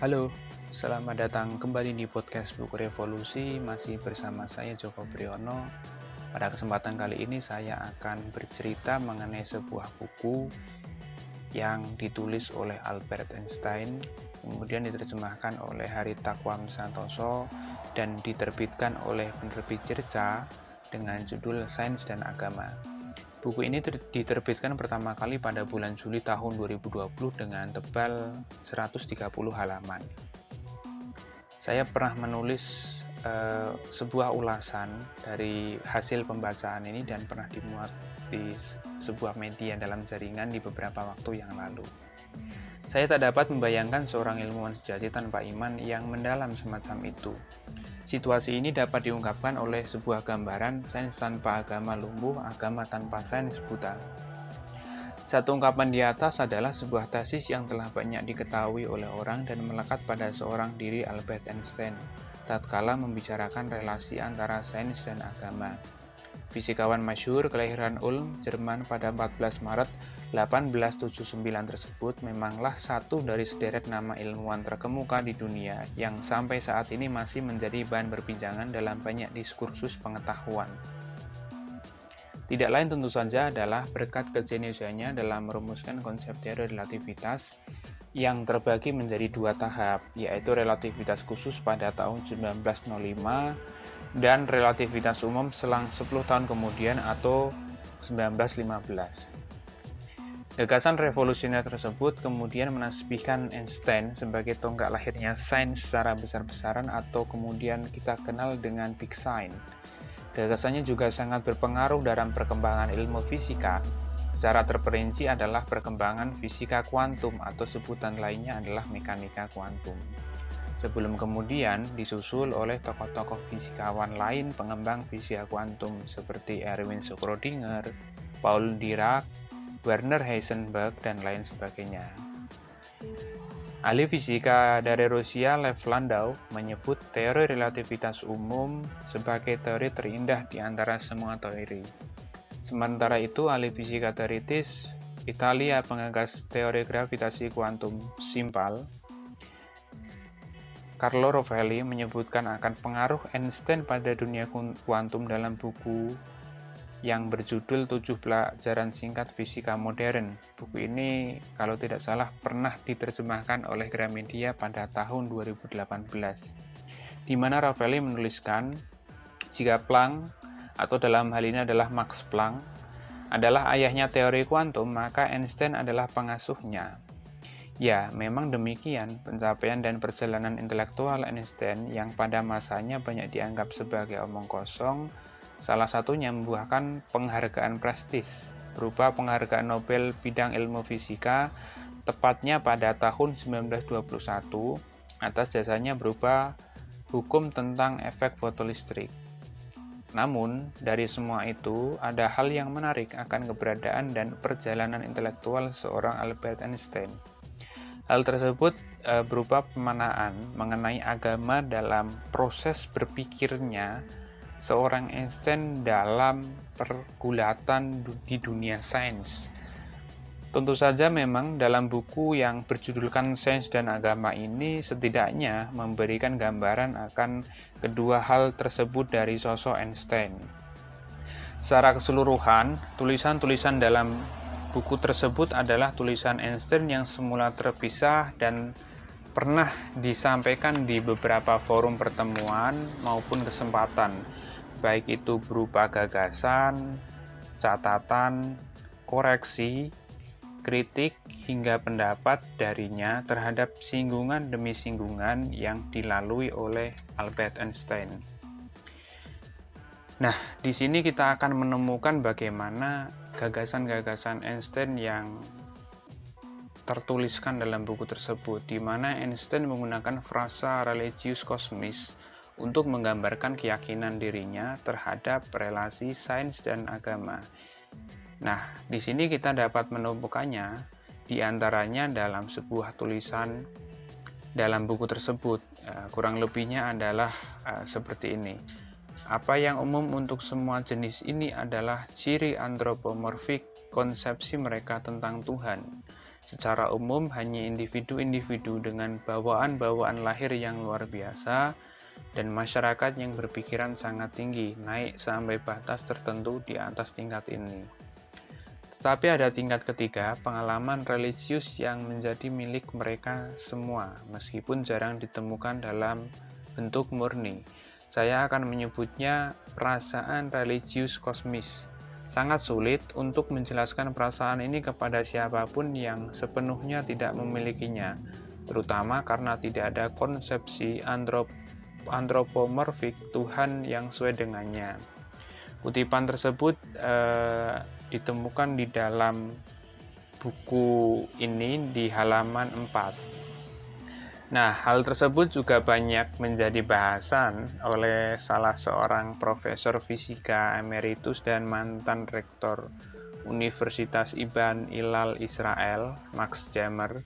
Halo, selamat datang kembali di podcast Buku Revolusi. Masih bersama saya Joko Priyono. Pada kesempatan kali ini saya akan bercerita mengenai sebuah buku yang ditulis oleh Albert Einstein, kemudian diterjemahkan oleh Haritakwam Santoso dan diterbitkan oleh penerbit Cerca dengan judul Sains dan Agama. Buku ini diterbitkan pertama kali pada bulan Juli tahun 2020 dengan tebal 130 halaman. Saya pernah menulis uh, sebuah ulasan dari hasil pembacaan ini dan pernah dimuat di sebuah media dalam jaringan di beberapa waktu yang lalu. Saya tak dapat membayangkan seorang ilmuwan sejati tanpa iman yang mendalam semacam itu. Situasi ini dapat diungkapkan oleh sebuah gambaran sains tanpa agama lumpuh, agama tanpa sains buta. Satu ungkapan di atas adalah sebuah tesis yang telah banyak diketahui oleh orang dan melekat pada seorang diri Albert Einstein, tatkala membicarakan relasi antara sains dan agama. Fisikawan masyhur kelahiran Ulm, Jerman pada 14 Maret 1879 tersebut memanglah satu dari sederet nama ilmuwan terkemuka di dunia yang sampai saat ini masih menjadi bahan perbincangan dalam banyak diskursus pengetahuan. Tidak lain tentu saja adalah berkat kejeniusannya dalam merumuskan konsep teori relativitas yang terbagi menjadi dua tahap, yaitu relativitas khusus pada tahun 1905 dan relativitas umum selang 10 tahun kemudian atau 1915. Gagasan revolusioner tersebut kemudian menasbihkan Einstein sebagai tonggak lahirnya sains secara besar-besaran atau kemudian kita kenal dengan Big Sign. Gagasannya juga sangat berpengaruh dalam perkembangan ilmu fisika. Secara terperinci adalah perkembangan fisika kuantum atau sebutan lainnya adalah mekanika kuantum. Sebelum kemudian disusul oleh tokoh-tokoh fisikawan lain pengembang fisika kuantum seperti Erwin Schrödinger, Paul Dirac, Werner Heisenberg, dan lain sebagainya. Ahli fisika dari Rusia Lev Landau menyebut teori relativitas umum sebagai teori terindah di antara semua teori. Sementara itu, ahli fisika teoritis Italia pengagas teori gravitasi kuantum simpal Carlo Rovelli menyebutkan akan pengaruh Einstein pada dunia kuantum dalam buku yang berjudul 7 pelajaran singkat fisika modern. Buku ini kalau tidak salah pernah diterjemahkan oleh Gramedia pada tahun 2018. Di mana Ravelli menuliskan jika Planck atau dalam hal ini adalah Max Planck adalah ayahnya teori kuantum, maka Einstein adalah pengasuhnya. Ya, memang demikian. Pencapaian dan perjalanan intelektual Einstein yang pada masanya banyak dianggap sebagai omong kosong, Salah satunya membuahkan penghargaan prestis berupa penghargaan Nobel bidang ilmu fisika tepatnya pada tahun 1921 atas jasanya berupa hukum tentang efek fotolistrik. Namun, dari semua itu, ada hal yang menarik akan keberadaan dan perjalanan intelektual seorang Albert Einstein. Hal tersebut e, berupa pemanaan mengenai agama dalam proses berpikirnya seorang Einstein dalam pergulatan di dunia sains. Tentu saja memang dalam buku yang berjudulkan Sains dan Agama ini setidaknya memberikan gambaran akan kedua hal tersebut dari sosok Einstein. Secara keseluruhan, tulisan-tulisan dalam buku tersebut adalah tulisan Einstein yang semula terpisah dan pernah disampaikan di beberapa forum pertemuan maupun kesempatan baik itu berupa gagasan, catatan, koreksi, kritik, hingga pendapat darinya terhadap singgungan demi singgungan yang dilalui oleh Albert Einstein. Nah, di sini kita akan menemukan bagaimana gagasan-gagasan Einstein yang tertuliskan dalam buku tersebut, di mana Einstein menggunakan frasa religius kosmis untuk menggambarkan keyakinan dirinya terhadap relasi sains dan agama. Nah, di sini kita dapat menemukannya di antaranya dalam sebuah tulisan dalam buku tersebut. Eh, kurang lebihnya adalah uh, seperti ini. Apa yang umum untuk semua jenis ini adalah ciri antropomorfik konsepsi mereka tentang Tuhan. Secara umum, hanya individu-individu dengan bawaan-bawaan lahir yang luar biasa dan masyarakat yang berpikiran sangat tinggi naik sampai batas tertentu di atas tingkat ini. Tetapi ada tingkat ketiga, pengalaman religius yang menjadi milik mereka semua, meskipun jarang ditemukan dalam bentuk murni. Saya akan menyebutnya perasaan religius kosmis Sangat sulit untuk menjelaskan perasaan ini kepada siapa pun yang sepenuhnya tidak memilikinya, terutama karena tidak ada konsepsi antrop antropomorfik Tuhan yang sesuai dengannya. Kutipan tersebut eh, ditemukan di dalam buku ini di halaman 4. Nah, hal tersebut juga banyak menjadi bahasan oleh salah seorang profesor fisika emeritus dan mantan rektor Universitas Iban Ilal Israel, Max Jammer,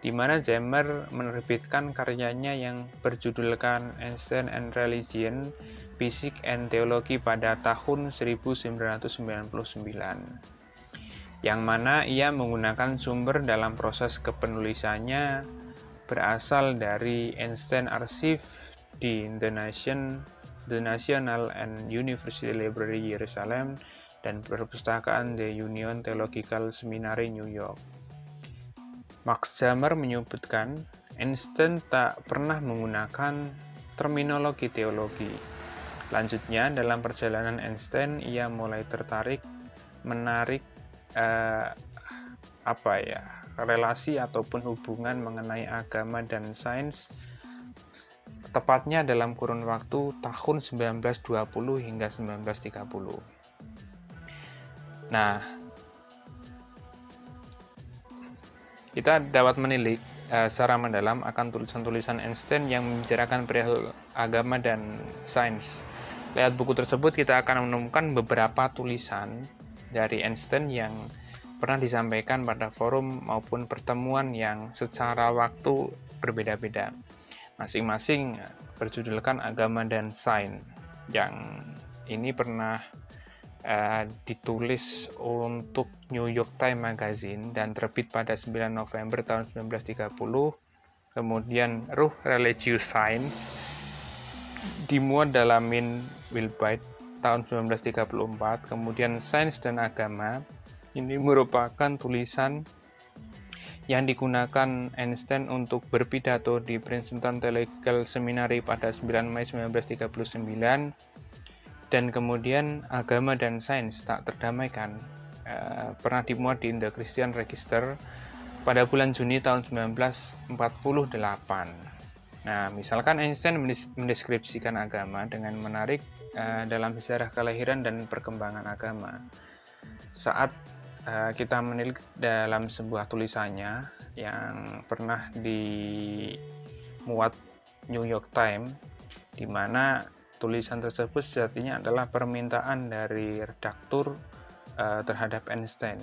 di mana Jammer menerbitkan karyanya yang berjudulkan Einstein and Religion, Physics and Theology pada tahun 1999 yang mana ia menggunakan sumber dalam proses kepenulisannya berasal dari Einstein Archive di The Nation, The National and University Library Jerusalem dan perpustakaan The Union Theological Seminary New York. Max Jammer menyebutkan Einstein tak pernah menggunakan terminologi teologi. Lanjutnya, dalam perjalanan Einstein, ia mulai tertarik menarik eh, apa ya relasi ataupun hubungan mengenai agama dan sains tepatnya dalam kurun waktu tahun 1920 hingga 1930. Nah, kita dapat menilik uh, secara mendalam akan tulisan-tulisan Einstein yang membicarakan perihal agama dan sains. Lewat buku tersebut kita akan menemukan beberapa tulisan dari Einstein yang pernah disampaikan pada forum maupun pertemuan yang secara waktu berbeda-beda. Masing-masing berjudulkan agama dan sains yang ini pernah uh, ditulis untuk New York Times Magazine dan terbit pada 9 November tahun 1930. Kemudian Ruh Religious Science dimuat dalam Min Wilbite tahun 1934, kemudian Sains dan Agama ini merupakan tulisan yang digunakan Einstein untuk berpidato di Princeton Theological Seminary pada 9 Mei 1939 dan kemudian agama dan sains tak terdamaikan uh, pernah dimuat di The Christian Register pada bulan Juni tahun 1948. Nah, misalkan Einstein mendeskripsikan agama dengan menarik uh, dalam sejarah kelahiran dan perkembangan agama. Saat Eh, kita menilik dalam sebuah tulisannya yang pernah dimuat New York Times di mana tulisan tersebut sejatinya adalah permintaan dari redaktur uh, terhadap Einstein.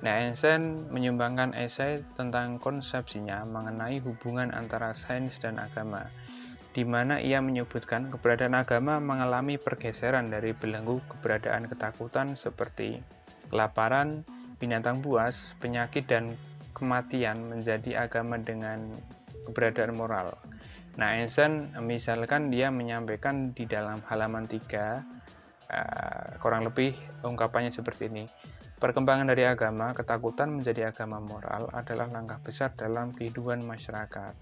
Nah, Einstein menyumbangkan esai tentang konsepsinya mengenai hubungan antara sains dan agama, di mana ia menyebutkan keberadaan agama mengalami pergeseran dari belenggu keberadaan ketakutan seperti kelaparan, binatang buas, penyakit, dan kematian menjadi agama dengan keberadaan moral. Nah, Einstein misalkan dia menyampaikan di dalam halaman 3 uh, eh, kurang lebih ungkapannya seperti ini. Perkembangan dari agama, ketakutan menjadi agama moral adalah langkah besar dalam kehidupan masyarakat.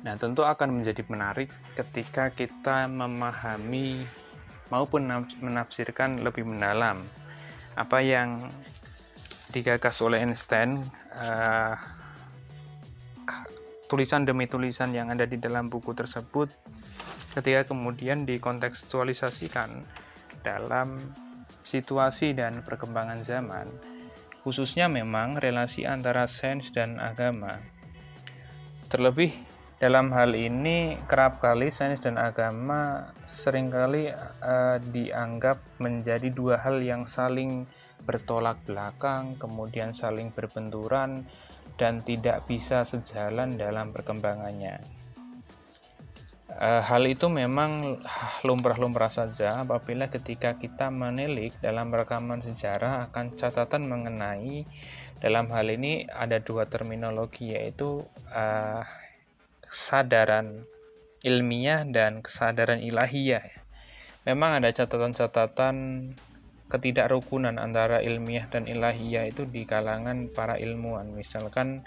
Nah, tentu akan menjadi menarik ketika kita memahami maupun menafsirkan lebih mendalam apa yang digagas oleh Einstein uh, tulisan demi tulisan yang ada di dalam buku tersebut ketika kemudian dikontekstualisasikan dalam situasi dan perkembangan zaman khususnya memang relasi antara sains dan agama. Terlebih dalam hal ini kerap kali sains dan agama sering kali uh, dianggap menjadi dua hal yang saling bertolak belakang, kemudian saling berbenturan dan tidak bisa sejalan dalam perkembangannya. Uh, hal itu memang lumrah-lumrah saja apabila ketika kita menilik dalam rekaman sejarah akan catatan mengenai Dalam hal ini ada dua terminologi yaitu uh, kesadaran ilmiah dan kesadaran ilahiyah. Memang ada catatan-catatan ketidakrukunan antara ilmiah dan ilahiyah itu di kalangan para ilmuwan. Misalkan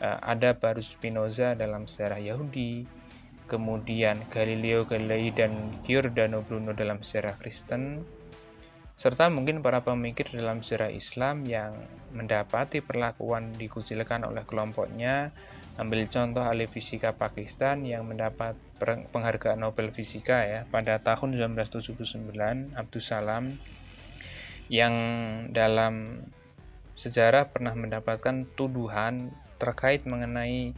uh, ada baru Spinoza dalam sejarah Yahudi, kemudian Galileo Galilei dan Giordano Bruno dalam sejarah Kristen, serta mungkin para pemikir dalam sejarah Islam yang mendapati perlakuan dikucilkan oleh kelompoknya ambil contoh ahli fisika Pakistan yang mendapat penghargaan Nobel Fisika ya pada tahun 1979 Abdus Salam yang dalam sejarah pernah mendapatkan tuduhan terkait mengenai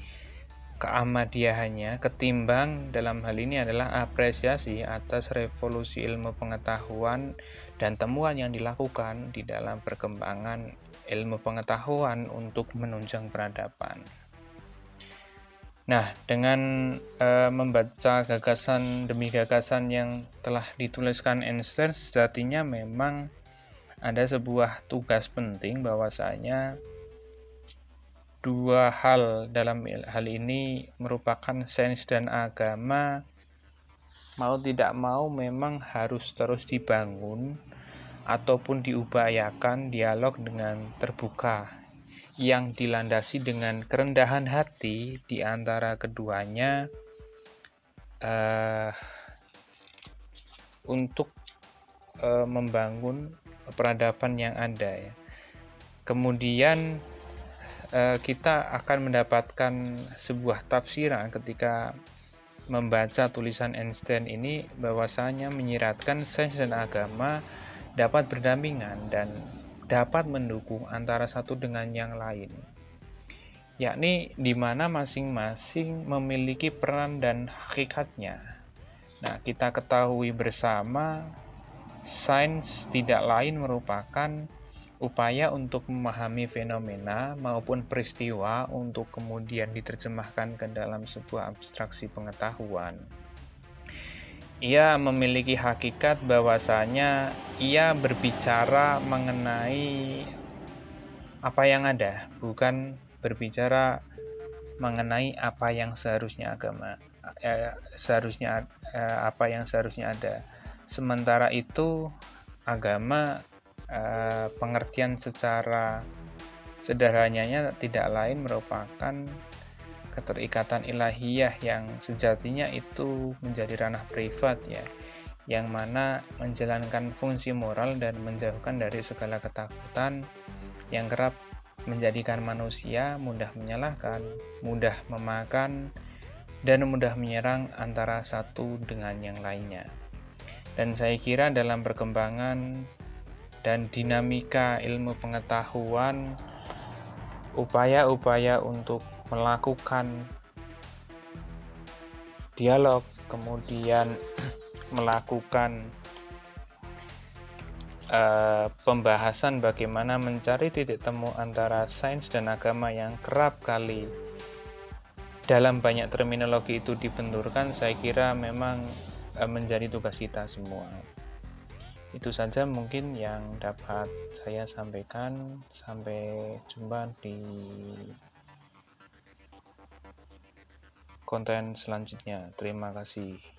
keamadiahannya ketimbang dalam hal ini adalah apresiasi atas revolusi ilmu pengetahuan dan temuan yang dilakukan di dalam perkembangan ilmu pengetahuan untuk menunjang peradaban. Nah, dengan e, membaca gagasan demi gagasan yang telah dituliskan Einstein, sejatinya memang ada sebuah tugas penting bahwasanya dua hal dalam hal ini merupakan sains dan agama. Mau tidak mau memang harus terus dibangun ataupun diupayakan dialog dengan terbuka yang dilandasi dengan kerendahan hati di antara keduanya uh, untuk uh, membangun peradaban yang ada ya. Kemudian Eh, kita akan mendapatkan sebuah tafsiran ketika membaca tulisan Einstein ini bahwasanya menyiratkan sains dan agama dapat berdampingan dan dapat mendukung antara satu dengan yang lain yakni di mana masing-masing memiliki peran dan hakikatnya. Nah, kita ketahui bersama sains tidak lain merupakan upaya untuk memahami fenomena maupun peristiwa untuk kemudian diterjemahkan ke dalam sebuah abstraksi pengetahuan. Ia memiliki hakikat bahwasanya ia berbicara mengenai apa yang ada, bukan berbicara mengenai apa yang seharusnya agama eh, seharusnya eh, apa yang seharusnya ada. Sementara itu agama Eh, pengertian secara sederhananya tidak lain merupakan keterikatan ilahiyah yang sejatinya itu menjadi ranah privat ya yang mana menjalankan fungsi moral dan menjauhkan dari segala ketakutan yang kerap menjadikan manusia mudah menyalahkan, mudah memakan, dan mudah menyerang antara satu dengan yang lainnya. Dan saya kira dalam perkembangan dan dinamika ilmu pengetahuan, upaya-upaya untuk melakukan dialog, kemudian melakukan uh, pembahasan bagaimana mencari titik temu antara sains dan agama yang kerap kali dalam banyak terminologi itu dibenturkan, saya kira memang menjadi tugas kita semua. Itu saja mungkin yang dapat saya sampaikan. Sampai jumpa di konten selanjutnya. Terima kasih